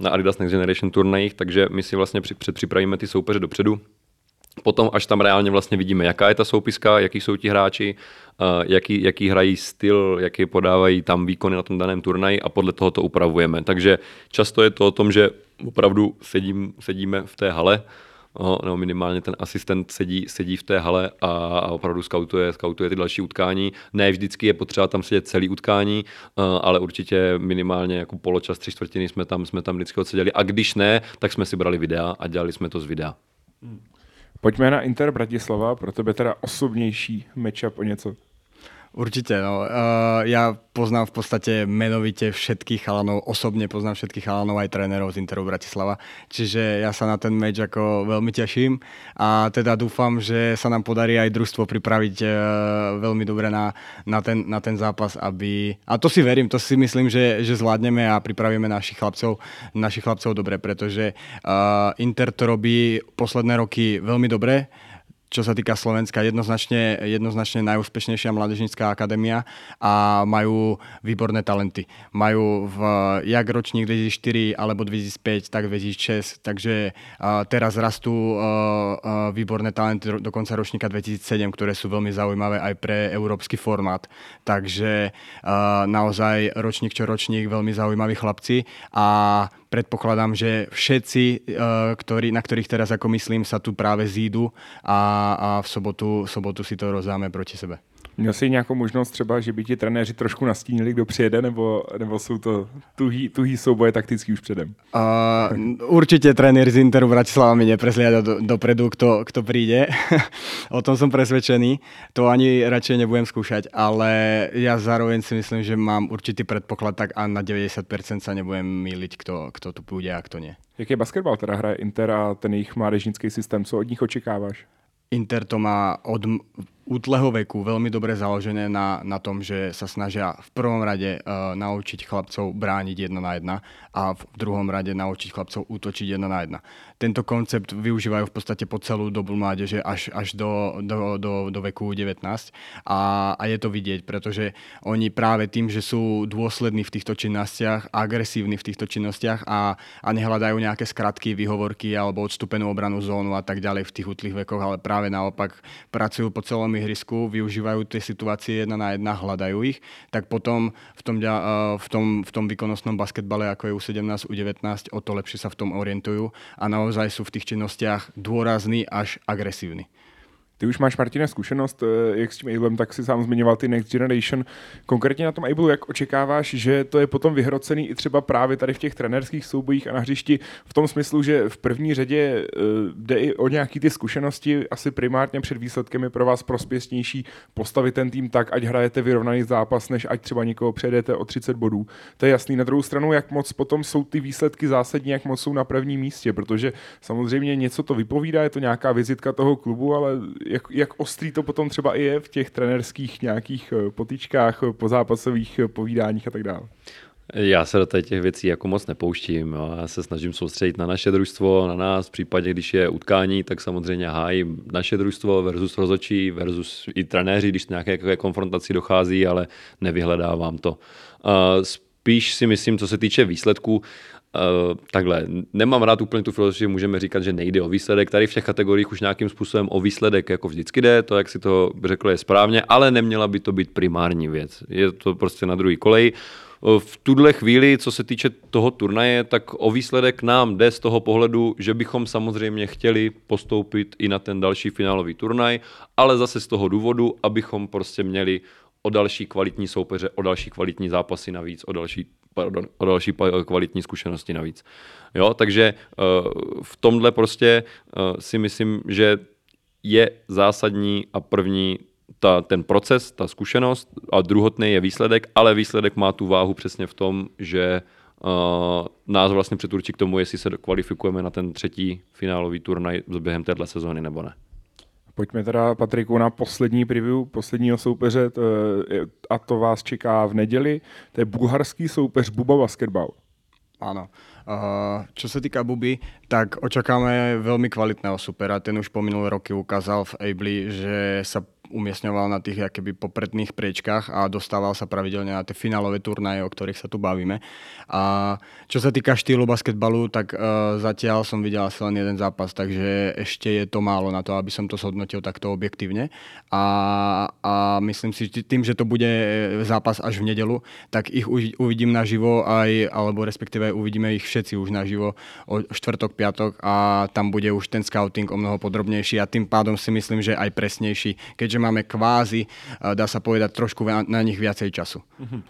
na Adidas Next Generation turnajích, takže my si vlastně předpřipravíme ty soupeře dopředu. Potom, až tam reálně vlastně vidíme, jaká je ta soupiska, jaký jsou ti hráči, jaký, jaký hrají styl, jaký podávají tam výkony na tom daném turnaji a podle toho to upravujeme. Takže často je to o tom, že opravdu sedím, sedíme v té hale, nebo minimálně ten asistent sedí, sedí v té hale a, a opravdu skautuje, skautuje ty další utkání. Ne vždycky je potřeba tam sedět celý utkání, uh, ale určitě minimálně jako poločas, tři čtvrtiny jsme tam, jsme tam vždycky odseděli. A když ne, tak jsme si brali videa a dělali jsme to z videa. Hmm. Pojďme na Inter Bratislava, pro tebe teda osobnější matchup o něco. Určite, no. Uh, ja poznám v podstate menovite všetkých chalanov, osobne poznám všetkých chalanov aj trénerov z Interu Bratislava, čiže ja sa na ten meč ako veľmi teším a teda dúfam, že sa nám podarí aj družstvo pripraviť uh, veľmi dobre na, na, ten, na ten zápas, aby... A to si verím, to si myslím, že, že zvládneme a pripravíme našich chlapcov, našich chlapcov dobre, pretože uh, Inter to robí posledné roky veľmi dobre, čo sa týka Slovenska, jednoznačne, jednoznačne najúspešnejšia mládežnická akadémia a majú výborné talenty. Majú v jak ročník 2004 alebo 2005, tak 2006, takže uh, teraz rastú uh, uh, výborné talenty do konca ročníka 2007, ktoré sú veľmi zaujímavé aj pre európsky formát. Takže uh, naozaj ročník čo ročník veľmi zaujímaví chlapci a predpokladám, že všetci, eh, ktorí, na ktorých teraz ako myslím, sa tu práve zídu a, a v sobotu, sobotu si to rozdáme proti sebe. Měl jsi nějakou možnost třeba, že by ti trenéři trošku nastínili, kdo přijede, nebo, nebo jsou to tuhý, tuhý souboje taktický už předem? Uh, určitě trenér z Interu Bratislava mi neprezliada do, dopredu, kto, kto príde. o tom som presvedčený. To ani radšej nebudem skúšať, ale ja zároveň si myslím, že mám určitý predpoklad, tak a na 90% sa nebudem míliť, kto, kto tu půjde a kto nie. Jaký basketbal teda hraje Inter a ten jejich mládežnický systém? Co od nich očekáváš? Inter to má od útleho veku veľmi dobre založené na, na tom, že sa snažia v prvom rade uh, naučiť chlapcov brániť jedna na jedna a v druhom rade naučiť chlapcov útočiť jedna na jedna. Tento koncept využívajú v podstate po celú dobu mládeže až, až do, do, do, do veku 19 a, a je to vidieť, pretože oni práve tým, že sú dôslední v týchto činnostiach, agresívni v týchto činnostiach a, a nehľadajú nejaké skratky, výhovorky alebo odstupenú obranu zónu a tak ďalej v tých útlých vekoch, ale práve naopak pracujú po celom ihrisku, využívajú tie situácie jedna na jedna, hľadajú ich, tak potom v tom, v tom, v tom výkonnostnom basketbale, ako je U17, U19, o to lepšie sa v tom orientujú a naozaj sú v tých činnostiach dôrazní až agresívni. Ty už máš, Martina, zkušenost, eh, jak s tím Ablem, tak si sám zmiňoval ty Next Generation. Konkrétně na tom Able, jak očekáváš, že to je potom vyhrocený i třeba právě tady v těch trenerských soubojích a na hřišti v tom smyslu, že v první řadě eh, jde i o nějaký ty zkušenosti, asi primárně před výsledkem je pro vás prospěšnější postavit ten tým tak, ať hrajete vyrovnaný zápas, než ať třeba někoho přejdete o 30 bodů. To je jasný. Na druhou stranu, jak moc potom jsou ty výsledky zásadní, jak moc jsou na prvním místě, protože samozřejmě něco to vypovídá, je to nějaká vizitka toho klubu, ale jak, jak ostrý to potom třeba i je v těch trenerských nějakých eh, potičkách, eh, pozápasových eh, povídáních a tak dále. Já se do těch věcí jako moc nepouštím. Já se snažím soustředit na naše družstvo, na nás. V případě, když je utkání, tak samozřejmě hájím naše družstvo versus rozočí, versus i trenéři, když nějaké konfrontaci dochází, ale nevyhledávám to. Spíš si myslím, co se týče výsledků, Uh, takhle, nemám rád úplně tu filozofii, že můžeme říkat, že nejde o výsledek. Tady v těch kategoriích už nějakým způsobem o výsledek jako vždycky jde, to, jak si to řekl, je správně, ale neměla by to být primární věc. Je to prostě na druhý kolej. Eh, v tuhle chvíli, co se týče toho turnaje, tak o výsledek nám jde z toho pohledu, že bychom samozřejmě chtěli postoupit i na ten další finálový turnaj, ale zase z toho důvodu, abychom prostě měli o další kvalitní soupeře, o další kvalitní zápasy navíc, o další, pardon, o další kvalitní zkušenosti navíc. Jo, takže uh, v tomhle prostě uh, si myslím, že je zásadní a první ta, ten proces, ta zkušenost a druhotný je výsledek, ale výsledek má tu váhu přesně v tom, že uh, nás vlastně přeturčí k tomu, jestli se kvalifikujeme na ten třetí finálový turnaj během téhle sezóny nebo ne. Pojďme teda, Patriku, na poslední preview posledního soupeře je, a to vás čeká v neděli. To je bulharský soupeř Buba Basketball. Ano. Čo sa týka Buby, tak očakáme veľmi kvalitného supera. Ten už po minulé roky ukázal v Ably, že sa umiestňoval na tých akéby popredných priečkách a dostával sa pravidelne na tie finálové turnaje, o ktorých sa tu bavíme. A čo sa týka štýlu basketbalu, tak uh, zatiaľ som videl asi len jeden zápas, takže ešte je to málo na to, aby som to zhodnotil takto objektívne. A, a myslím si, že tým, že to bude zápas až v nedelu, tak ich uvidím naživo aj, alebo respektíve uvidíme ich všetci už naživo o štvrtok, piatok a tam bude už ten scouting o mnoho podrobnejší a tým pádom si myslím, že aj presnejší, keďže máme kvázi, dá sa povedať, trošku na nich viacej času. Mm-hmm.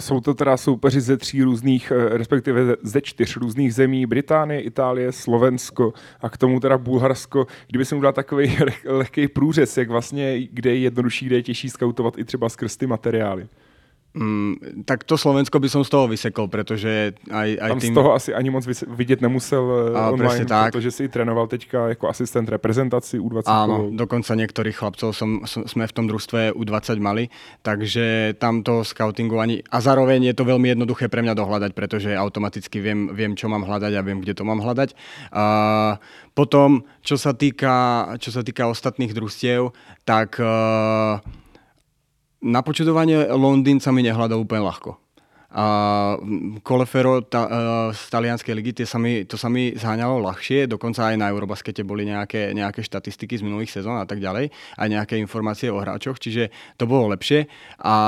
Jsou to teda soupeři ze tří různých, respektive ze čtyř různých zemí, Británie, Itálie, Slovensko a k tomu teda Bulharsko. Kdyby jsem udělal takový lehký průřez, jak vlastně, kde je jednodušší, kde je těžší skautovat i třeba skrz ty materiály. Mm, tak to Slovensko by som z toho vysekol, pretože aj, aj Tam tým... z toho asi ani moc vidět nemusel eh, a, online, tak. protože si trénoval teďka jako asistent reprezentaci U20. Áno, dokonca niektorých chlapcov som, som, sme v tom družstve U20 mali, takže tamto scoutingu ani... A zároveň je to veľmi jednoduché pre mňa dohľadať, pretože automaticky viem, viem čo mám hľadať a viem, kde to mám hľadať. A potom, čo sa týka, čo sa týka ostatných družstiev, tak... Uh, na počudovanie Londýn sa mi nehľadá úplne ľahko. A Kolefero ta, uh, z talianskej ligy, tie sa mi, to sa mi zháňalo ľahšie, dokonca aj na Eurobaskete boli nejaké, nejaké štatistiky z minulých sezón a tak ďalej, aj nejaké informácie o hráčoch, čiže to bolo lepšie, a,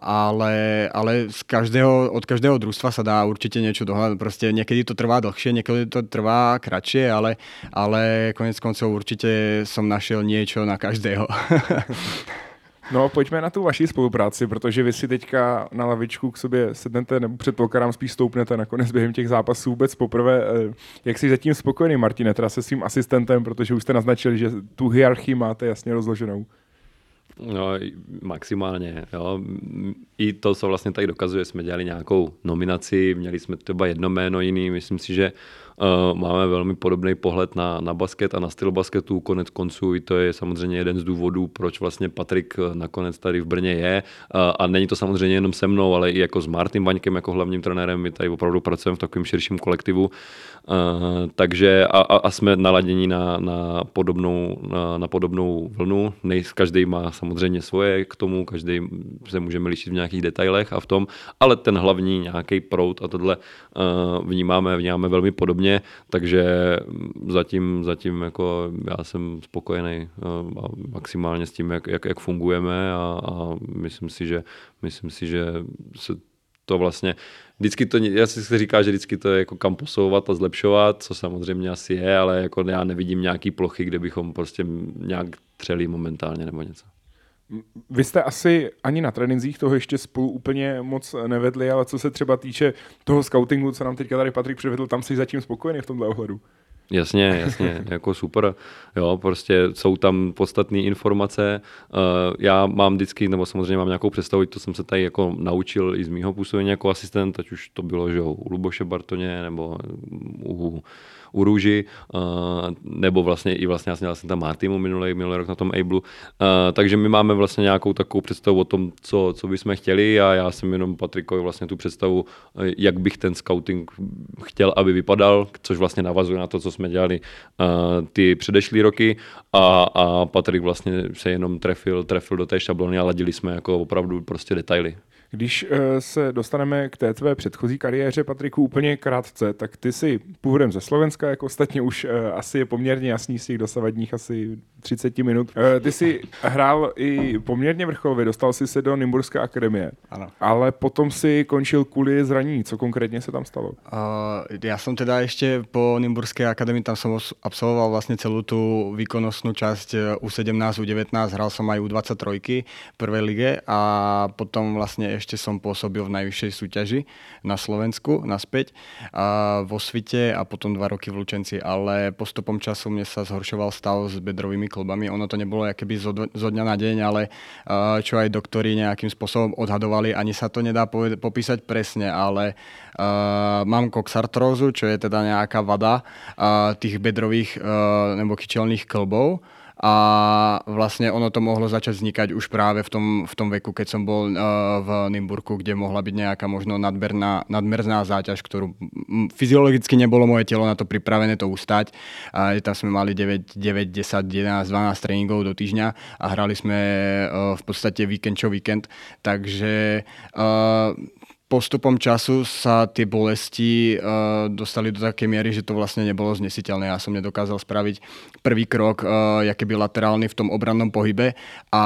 ale, ale z každého, od každého družstva sa dá určite niečo dohľadať, proste niekedy to trvá dlhšie, niekedy to trvá kratšie, ale, ale konec koncov určite som našiel niečo na každého. No, pojďme na tu vaši spolupráci, protože vy si teďka na lavičku k sobě sednete, nebo předpokládám spíš stoupnete nakonec během těch zápasů vůbec poprvé. Eh, jak jsi zatím spokojený, Martine, teda se svým asistentem, protože už jste naznačili, že tu hierarchii máte jasně rozloženou. No, maximálně. Jo. I to, co vlastně tady dokazuje, jsme dělali nějakou nominaci, měli jsme třeba jedno jméno jiný, myslím si, že máme velmi podobný pohled na, na basket a na styl basketu, konec konců i to je samozřejmě jeden z důvodů, proč vlastně Patrik eh, nakonec tady v Brně je. Uh, a není to samozřejmě jenom se mnou, ale i jako s Martin Vaňkem jako hlavním trenérem, my tady opravdu pracujeme v takovém širším kolektivu, Uh, takže a, a, jsme naladěni na, na, podobnou, na, na podobnou vlnu. Každý má samozřejmě svoje k tomu, každý se můžeme lišit v nějakých detailech a v tom, ale ten hlavní nějaký prout a tohle uh, vnímáme, vnímáme velmi podobně, takže zatím, zatím jako já jsem spokojený uh, maximálně s tím, jak, jak, jak fungujeme a, a myslím si, že myslím si, že se to vlastně vždycky to, já si říká, že vždycky to je jako kam posouvat a zlepšovat, co samozřejmě asi je, ale jako já nevidím nějaký plochy, kde bychom prostě nějak třeli momentálně nebo něco. Vy jste asi ani na trénincích toho ještě spolu úplně moc nevedli, ale co se třeba týče toho scoutingu, co nám teďka tady Patrik předvedl, tam jsi zatím spokojený v tomhle ohledu? Jasně, jasně, jako super. Jo, prostě jsou tam podstatné informace. Eh, já mám vždycky, nebo samozřejmě mám nějakou představu, to jsem se tady jako naučil i z mýho působení jako asistent, ať už to bylo že u Luboše Bartoně nebo u u Růži, uh, nebo vlastně i vlastně já jsem tam Martimu minulý, minulý rok na tom Ablu, uh, takže my máme vlastně nějakou takovou představu o tom, co, co bychom chtěli. A já jsem jenom Patrikovi vlastně tu představu, jak bych ten scouting chtěl, aby vypadal, což vlastně navazuje na to, co jsme dělali uh, ty předešlý roky. A, a Patrik vlastně se jenom trefil, trefil do té šablony a ladili jsme jako opravdu prostě detaily. Když uh, se dostaneme k té tvé předchozí kariéře, Patriku, úplně krátce, tak ty jsi původem ze Slovenska, jako ostatně už uh, asi je poměrně jasný z těch dosavadních asi 30 minut. Uh, ty jsi hrál i poměrně vrcholově, dostal jsi se do Nymburské akademie, ano. ale potom si končil kvůli zranění. Co konkrétně se tam stalo? Uh, já jsem teda ještě po Nymburské akademii, tam jsem absolvoval vlastně celou tu výkonnostnou část U17, U19, hrál jsem aj U23 v prvej lige a potom vlastně ešte som pôsobil v najvyššej súťaži na Slovensku naspäť a vo Svite a potom dva roky v Lučenci, ale postupom času mne sa zhoršoval stav s bedrovými klubami. Ono to nebolo keby zo dňa na deň, ale čo aj doktori nejakým spôsobom odhadovali, ani sa to nedá popísať presne, ale uh, mám koxartrózu, čo je teda nejaká vada uh, tých bedrových uh, nebo kyčelných klbov a vlastne ono to mohlo začať vznikať už práve v tom, v tom veku, keď bol uh, v Nymburku, kde mohla byť nejaká možno nadmerná, nadmerná záťaž, ktorú fyziologicky nebolo moje telo na to pripravené to ustať. A tam sme mali 9, 9 10, 11, 12 tréningov do týždňa a hrali uh, v podstate víkend čo víkend. Takže uh, postupom času sa tie bolesti uh, dostali do také miery, že to vlastne nebolo znesiteľné. Ja som nedokázal spraviť prvý krok, uh, jaký by laterálny v tom obrannom pohybe a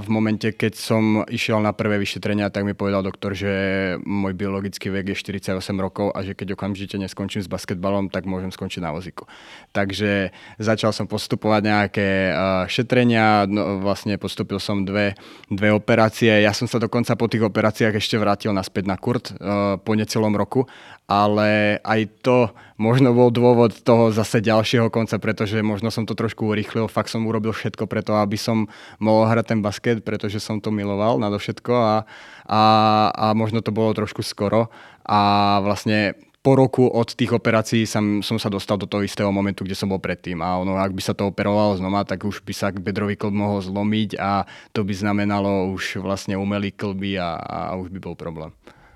v momente, keď som išiel na prvé vyšetrenia, tak mi povedal doktor, že môj biologický vek je 48 rokov a že keď okamžite neskončím s basketbalom, tak môžem skončiť na vozíku. Takže začal som postupovať nejaké uh, šetrenia, no, vlastne postupil som dve, dve operácie. Ja som sa dokonca po tých operáciách ešte vrátil naspäť na kurt uh, po necelom roku, ale aj to možno bol dôvod toho zase ďalšieho konca, pretože možno som to trošku urýchlil, fakt som urobil všetko preto, aby som mohol hrať ten basket, pretože som to miloval nadovšetko a, a, a možno to bolo trošku skoro a vlastne po roku od tých operácií som, som sa dostal do toho istého momentu, kde som bol predtým. A ono, ak by sa to operovalo znova, tak už by sa bedrový klb mohol zlomiť a to by znamenalo už vlastne umelý klby a, a už by bol problém.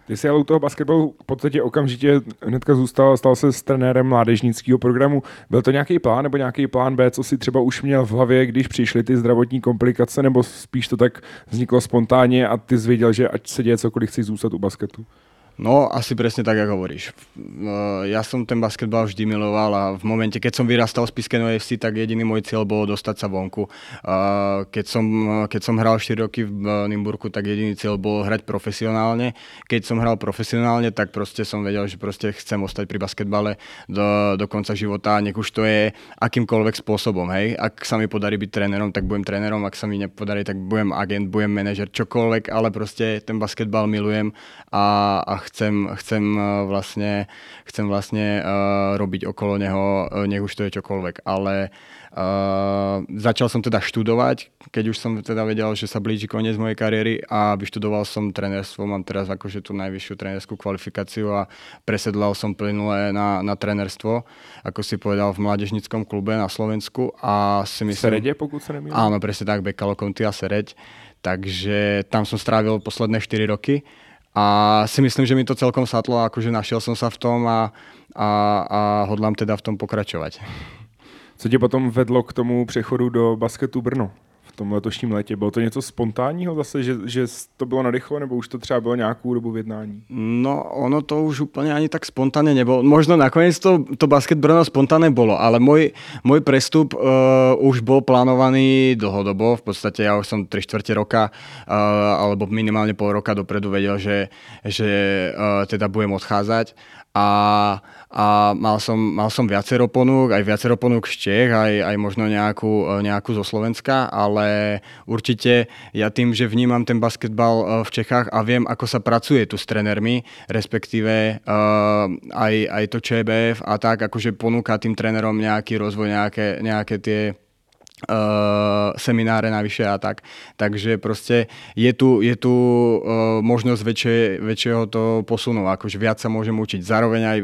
Ty jsi ale u toho basketbalu v podstatě okamžitě hnedka zůstal, stal se s trenérem mládežnického programu. Byl to nějaký plán nebo nějaký plán B, co si třeba už měl v hlavě, když přišly ty zdravotní komplikace, nebo spíš to tak vzniklo spontánně a ty zvěděl, že ať se děje cokoliv, chci zůstat u basketu? No, asi presne tak, ako hovoríš. Ja som ten basketbal vždy miloval a v momente, keď som vyrastal z Piskeno FC, tak jediný môj cieľ bolo dostať sa vonku. Keď som, keď som hral 4 roky v Nimburku, tak jediný cieľ bolo hrať profesionálne. Keď som hral profesionálne, tak proste som vedel, že proste chcem ostať pri basketbale do, do konca života, nech už to je akýmkoľvek spôsobom. Hej. Ak sa mi podarí byť trénerom, tak budem trénerom, ak sa mi nepodarí, tak budem agent, budem manažer, čokoľvek, ale proste ten basketbal milujem a, a chcem, chcem eh, vlastne, chcem vlastne uh, robiť okolo neho, uh, nech už to je čokoľvek. Ale uh, začal som teda študovať, keď už som teda vedel, že sa blíži koniec mojej kariéry a vyštudoval som trenerstvo, mám teraz akože tú najvyššiu trenerskú kvalifikáciu a presedlal som plynule na, na trenerstvo, ako si povedal, v mládežnickom klube na Slovensku a si myslím... Seredě, pokud sa nemýlim? Áno, presne tak, Bekalo Conti a Sereď. Takže tam som strávil posledné 4 roky a si myslím, že mi to celkom sadlo, akože našiel som sa v tom a, a, a hodlám teda v tom pokračovať. Co tě potom vedlo k tomu přechodu do basketu Brno? Tom letošním létě. Bylo to něco spontánního zase, že, že to bylo narychlo, nebo už to třeba bylo nějakou dobu v jednání? No, ono to už úplně ani tak spontánně nebylo. Možno nakonec to, to basket Brno spontánne bolo, ale môj, môj prestup uh, už bol plánovaný dlhodobo. V podstate ja už som 3 čtvrte roka, uh, alebo minimálne pol roka dopredu vedel, že, že uh, teda budem odchádzať. A a mal som, mal som viacero ponúk, aj viacero ponúk z Čech, aj, aj možno nejakú, e, nejakú zo Slovenska, ale určite ja tým, že vnímam ten basketbal e, v Čechách a viem, ako sa pracuje tu s trenermi, respektíve uh, aj, aj to ČBF a tak, akože ponúka tým trénerom nejaký rozvoj, nejaké, nejaké tie Uh, semináre navyše a tak. Takže proste je tu, je tu uh, možnosť väčšie, väčšieho to posunu, akože viac sa môžem učiť. Zároveň aj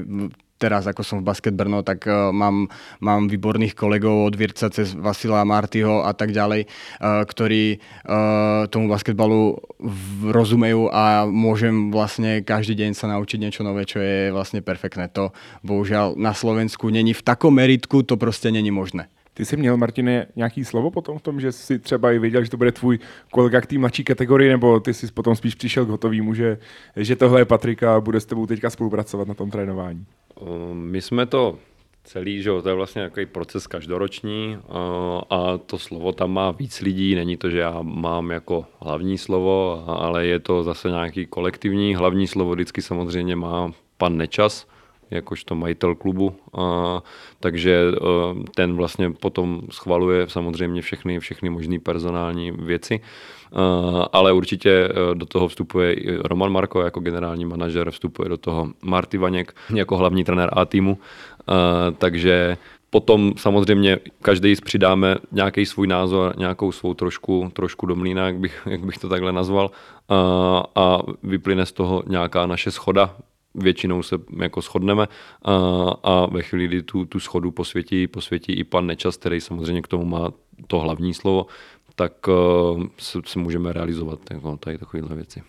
teraz, ako som v Basket Brno, tak uh, mám, mám výborných kolegov od Virca cez Vasila Martyho a tak ďalej, uh, ktorí uh, tomu basketbalu rozumejú a môžem vlastne každý deň sa naučiť niečo nové, čo je vlastne perfektné. To bohužiaľ na Slovensku není v takom meritku, to prostě není možné. Ty jsi měl, Martine, nějaký slovo potom v tom, že jsi třeba i věděl, že to bude tvůj kolega k té mladší kategorii, nebo ty jsi potom spíš přišel k hotovýmu, že, že tohle je Patrika a bude s tebou teďka spolupracovat na tom trénování? My jsme to celý, že to je vlastně nějaký proces každoroční a to slovo tam má víc lidí, není to, že já mám jako hlavní slovo, ale je to zase nějaký kolektivní, hlavní slovo vždycky samozřejmě má pan Nečas, jakožto majitel klubu, a, takže a, ten vlastně potom schvaluje samozřejmě všechny, všechny možné personální věci, a, ale určitě do toho vstupuje i Roman Marko jako generální manažer, vstupuje do toho Marty Vaněk jako hlavní trenér A týmu, takže Potom samozřejmě každý přidáme nějaký svůj názor, nějakou svou trošku, trošku do mlína, jak bych, jak bych to takhle nazval, a, a vyplyne z toho nějaká naše schoda většinou se jako shodneme a, a ve chvíli, kdy tu, tu schodu posvětí, posvětí i pan Nečas, který samozřejmě k tomu má to hlavní slovo, tak uh, se, se můžeme realizovat jako tady takovéhle věci.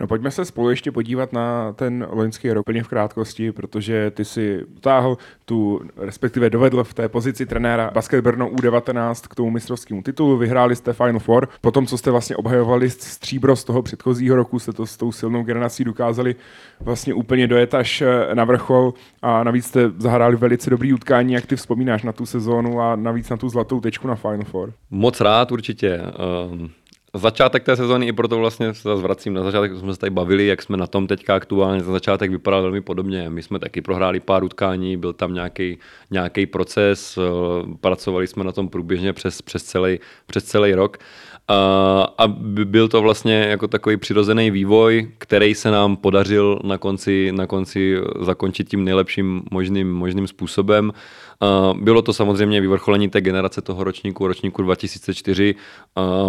No pojďme se spolu ještě podívat na ten loňský rok v krátkosti, protože ty si utáhl tu, respektive dovedl v té pozici trenéra Basket Brno U19 k tomu mistrovskému titulu, vyhráli jste Final Four, potom co jste vlastně obhajovali stříbro z toho předchozího roku, jste to s tou silnou generací dokázali vlastně úplně dojet až eh, na vrchol a navíc jste zahráli velice dobrý utkání, jak ty vzpomínáš na tu sezónu a navíc na tu zlatou tečku na Final Four. Moc rád určitě. Um začátek té sezóny, i proto vlastně se zase vracím na začátek, jsme se tady bavili, jak jsme na tom teďka aktuálně, za začátek vypadal velmi podobně. My jsme taky prohráli pár utkání, byl tam nějaký, nějaký proces, eh, pracovali jsme na tom průběžně přes, přes, celý, přes celý rok. A, byl to vlastně jako takový přirozený vývoj, který se nám podařil na konci, na konci zakončit tím nejlepším možným, možným způsobem. Bylo to samozřejmě vyvrcholení té generace toho ročníku, ročníku 2004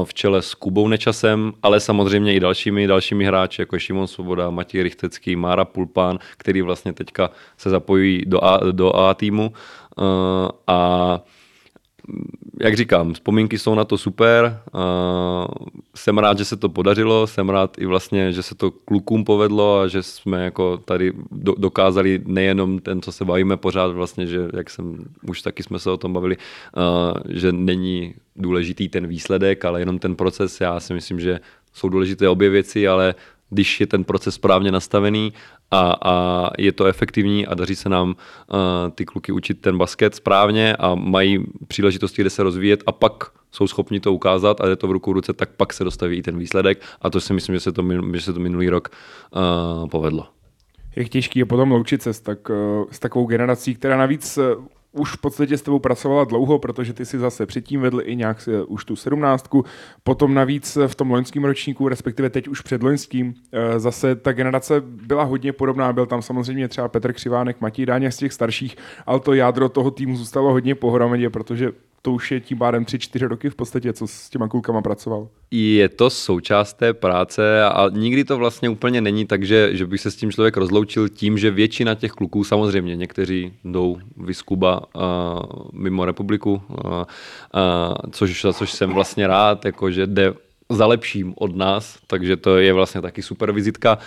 v čele s Kubou Nečasem, ale samozřejmě i dalšími, dalšími hráči, jako je Šimon Svoboda, Matěj Richtecký, Mára Pulpán, který vlastně teďka se zapojí do A, do A týmu. A jak říkám, vzpomínky jsou na to super. Jsem rád, že se to podařilo, jsem rád i vlastně, že se to klukům povedlo a že jsme jako tady dokázali nejenom ten, co se bavíme pořád, vlastně, že jak jsem, už taky jsme se o tom bavili, že není důležitý ten výsledek, ale jenom ten proces. Já si myslím, že jsou důležité obě věci, ale když je ten proces správně nastavený a, a je to efektivní a daří se nám uh, ty kluky učit ten basket správně a mají příležitosti, kde se rozvíjet a pak jsou schopni to ukázat a je to v ruku v ruce, tak pak se dostaví i ten výsledek. A to si myslím, že se to, že se to minulý rok uh, povedlo. Jak těžký je potom loučit se s, tak, s takovou generací, která navíc už v podstatě s tebou pracovala dlouho, protože ty si zase předtím vedl i nějak už tu sedmnáctku, potom navíc v tom loňském ročníku, respektive teď už před loňským, eh, zase ta generace byla hodně podobná, byl tam samozřejmě třeba Petr Křivánek, Matěj Dáně z těch starších, ale to jádro toho týmu zůstalo hodně pohromadě, protože to už je tím pádem 3-4 roky v podstatě, co s těma klukama pracoval. Je to součást té práce a nikdy to vlastně úplně není tak, že, že by se s tím člověk rozloučil tím, že většina těch kluků, samozřejmě někteří jdou vyskuba uh, mimo republiku, uh, uh, což, což jsem vlastně rád, jako že jde za lepším od nás, takže to je vlastně taky super vizitka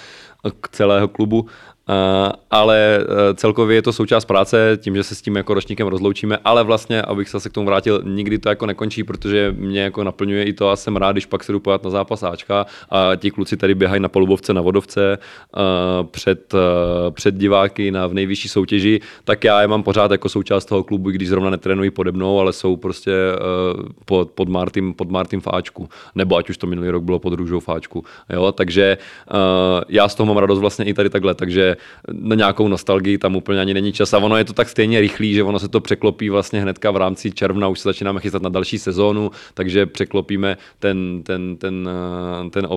k celého klubu. Eh, ale eh, celkově je to součást práce, tím, že se s tím jako ročníkem rozloučíme, ale vlastně, abych se k tomu vrátil, nikdy to jako nekončí, protože mě jako naplňuje i to a jsem rád, když pak se jdu na zápas Ačka a ti kluci tady běhají na polubovce, na vodovce eh, před, před diváky na v nejvyšší soutěži, tak já je mám pořád jako součást toho klubu, když zrovna netrénují pode mnou, ale jsou prostě pod, pod Martin, pod Martin Fáčku, nebo ať už to minulý rok bylo pod Růžou Fáčku. Jo? Takže já z toho mám radost vlastně i tady takhle, takže na nějakou nostalgii tam úplně ani není čas. A ono je to tak stejně rychlý, že ono se to překlopí vlastně hnedka v rámci června, už se začínáme chystat na další sezónu, takže překlopíme ten, ten, ten, eh, ten,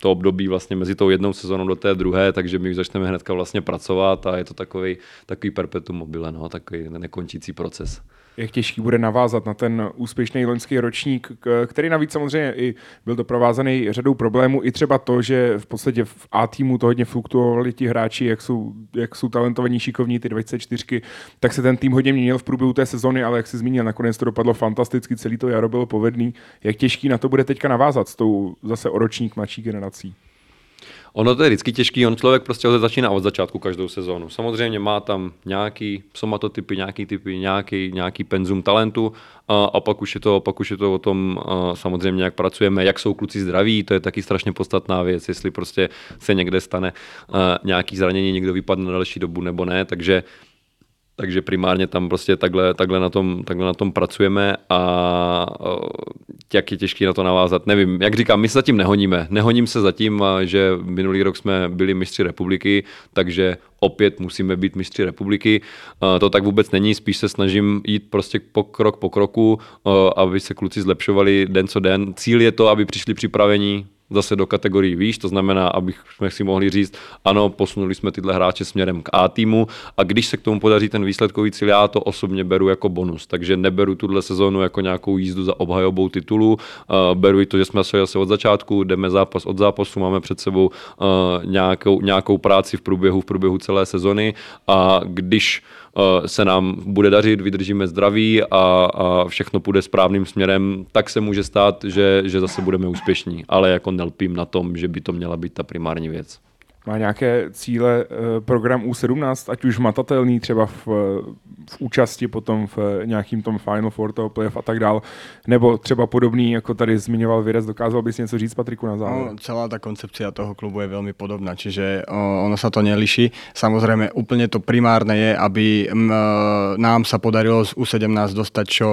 to období vlastně mezi tou jednou sezónou do té druhé, takže my už začneme hnedka vlastně pracovat a je to takový, takový perpetuum mobile, no, takový nekončící proces jak těžký bude navázat na ten úspěšný loňský ročník, který navíc samozřejmě i byl doprovázaný řadou problémů. I třeba to, že v podstatě v A týmu to hodně fluktuovali ti hráči, jak jsou, jak jsou talentovaní, šikovní, ty 24, tak se ten tým hodně měnil v průběhu té sezony, ale jak si zmínil, nakonec to dopadlo fantasticky, celý to jaro bylo povedný. Jak těžký na to bude teďka navázat s tou zase o ročník mladší generací? Ono to je vždycky těžký, on člověk prostě začíná od začátku každou sezónu. Samozřejmě má tam nějaký somatotypy, nějaký typy, nějaký, nějaký penzum talentu a, a pak, už je to, pak už je to o tom samozřejmě, jak pracujeme, jak jsou kluci zdraví, to je taky strašně podstatná věc, jestli prostě se někde stane nějaký zranění, někdo vypadne na další dobu nebo ne, takže takže primárně tam prostě takhle, takhle, na, tom, takhle na tom pracujeme a jak je těžké na to navázat. Nevím, jak říkám, my se zatím nehoníme. Nehoním se zatím, že minulý rok jsme byli mistři republiky, takže opět musíme být mistři republiky. To tak vůbec není, spíš se snažím jít prostě po krok po kroku, aby se kluci zlepšovali den co den. Cíl je to, aby přišli připravení zase do kategorii výš, to znamená, abychom si mohli říct, ano, posunuli jsme tyhle hráče směrem k A týmu. A když se k tomu podaří ten výsledkový cíl, já to osobně beru jako bonus, takže neberu tuhle sezónu jako nějakou jízdu za obhajobou titulu, uh, beru i to, že jsme se asi od začátku, jdeme zápas od zápasu, máme před sebou uh, nějakou, nějakou práci v průběhu, v průběhu celé sezony. A když se nám bude dařit, vydržíme zdraví a, a všechno půjde správným směrem, tak se může stát, že, že zase budeme úspěšní. Ale jako nelpím na tom, že by to měla být ta primární věc. Má nějaké cíle eh, program U17, ať už matatelný třeba v, v účasti potom v nějakým tom Final Four toho playoff a tak dál, nebo třeba podobný, jako tady zmiňoval Věrec, dokázal bys něco říct Patriku na závěr? No, celá ta koncepcia toho klubu je veľmi podobná, čiže o, ono sa to neliší. Samozrejme, úplne to primárne je, aby m, nám sa podarilo z U17 dostať čo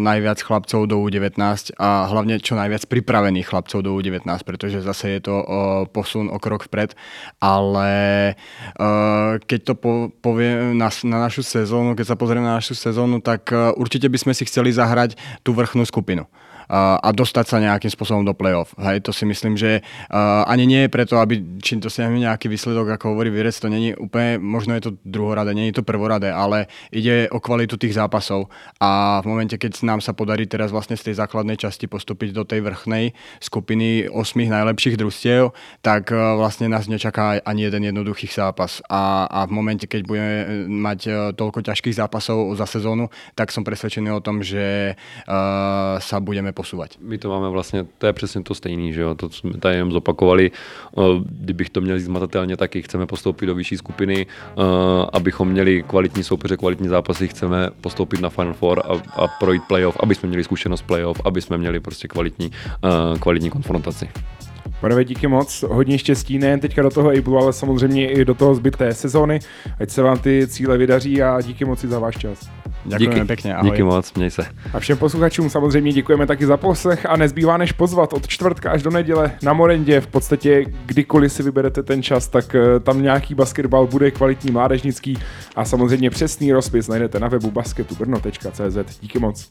najviac chlapcov do U19 a hlavne čo najviac pripravených chlapcov do U19, pretože zase je to posun o krok vpred ale uh, keď to po, povie na, na našu sezónu, keď sa pozrieme na našu sezónu, tak uh, určite by sme si chceli zahrať tú vrchnú skupinu a dostať sa nejakým spôsobom do play-off. Hej, to si myslím, že ani nie je preto, aby či dosiahneme nejaký výsledok, ako hovorí Virec, to není úplne, možno je to druhoradé, není to prvoradé, ale ide o kvalitu tých zápasov a v momente, keď nám sa podarí teraz vlastne z tej základnej časti postúpiť do tej vrchnej skupiny osmých najlepších družstiev, tak vlastne nás nečaká ani jeden jednoduchý zápas a, a v momente, keď budeme mať toľko ťažkých zápasov za sezónu, tak som presvedčený o tom, že uh, sa budeme posouvat. My to máme vlastně, to je přesně to stejný, že jo? to jsme tady jenom zopakovali. Kdybych to měl zmatatelně, taky chceme postoupit do vyšší skupiny, abychom měli kvalitní soupeře, kvalitní zápasy, chceme postoupit na Final Four a, a projít playoff, aby jsme měli zkušenost playoff, aby jsme měli prostě kvalitní, kvalitní konfrontaci. Pánové, díky moc, hodně štěstí, nejen teďka do toho Ablu, ale samozřejmě i do toho zbyté sezóny. Ať se vám ty cíle vydaří a díky moc za váš čas. Děkujeme díky, pěkně, ahoj. Díky moc, měj se. A všem posluchačům samozřejmě děkujeme taky za poslech a nezbývá než pozvat od čtvrtka až do neděle na Morendě. V podstatě kdykoliv si vyberete ten čas, tak eh, tam nějaký basketbal bude kvalitní, mládežnický a samozřejmě přesný rozpis najdete na webu basketubrno.cz. Díky moc.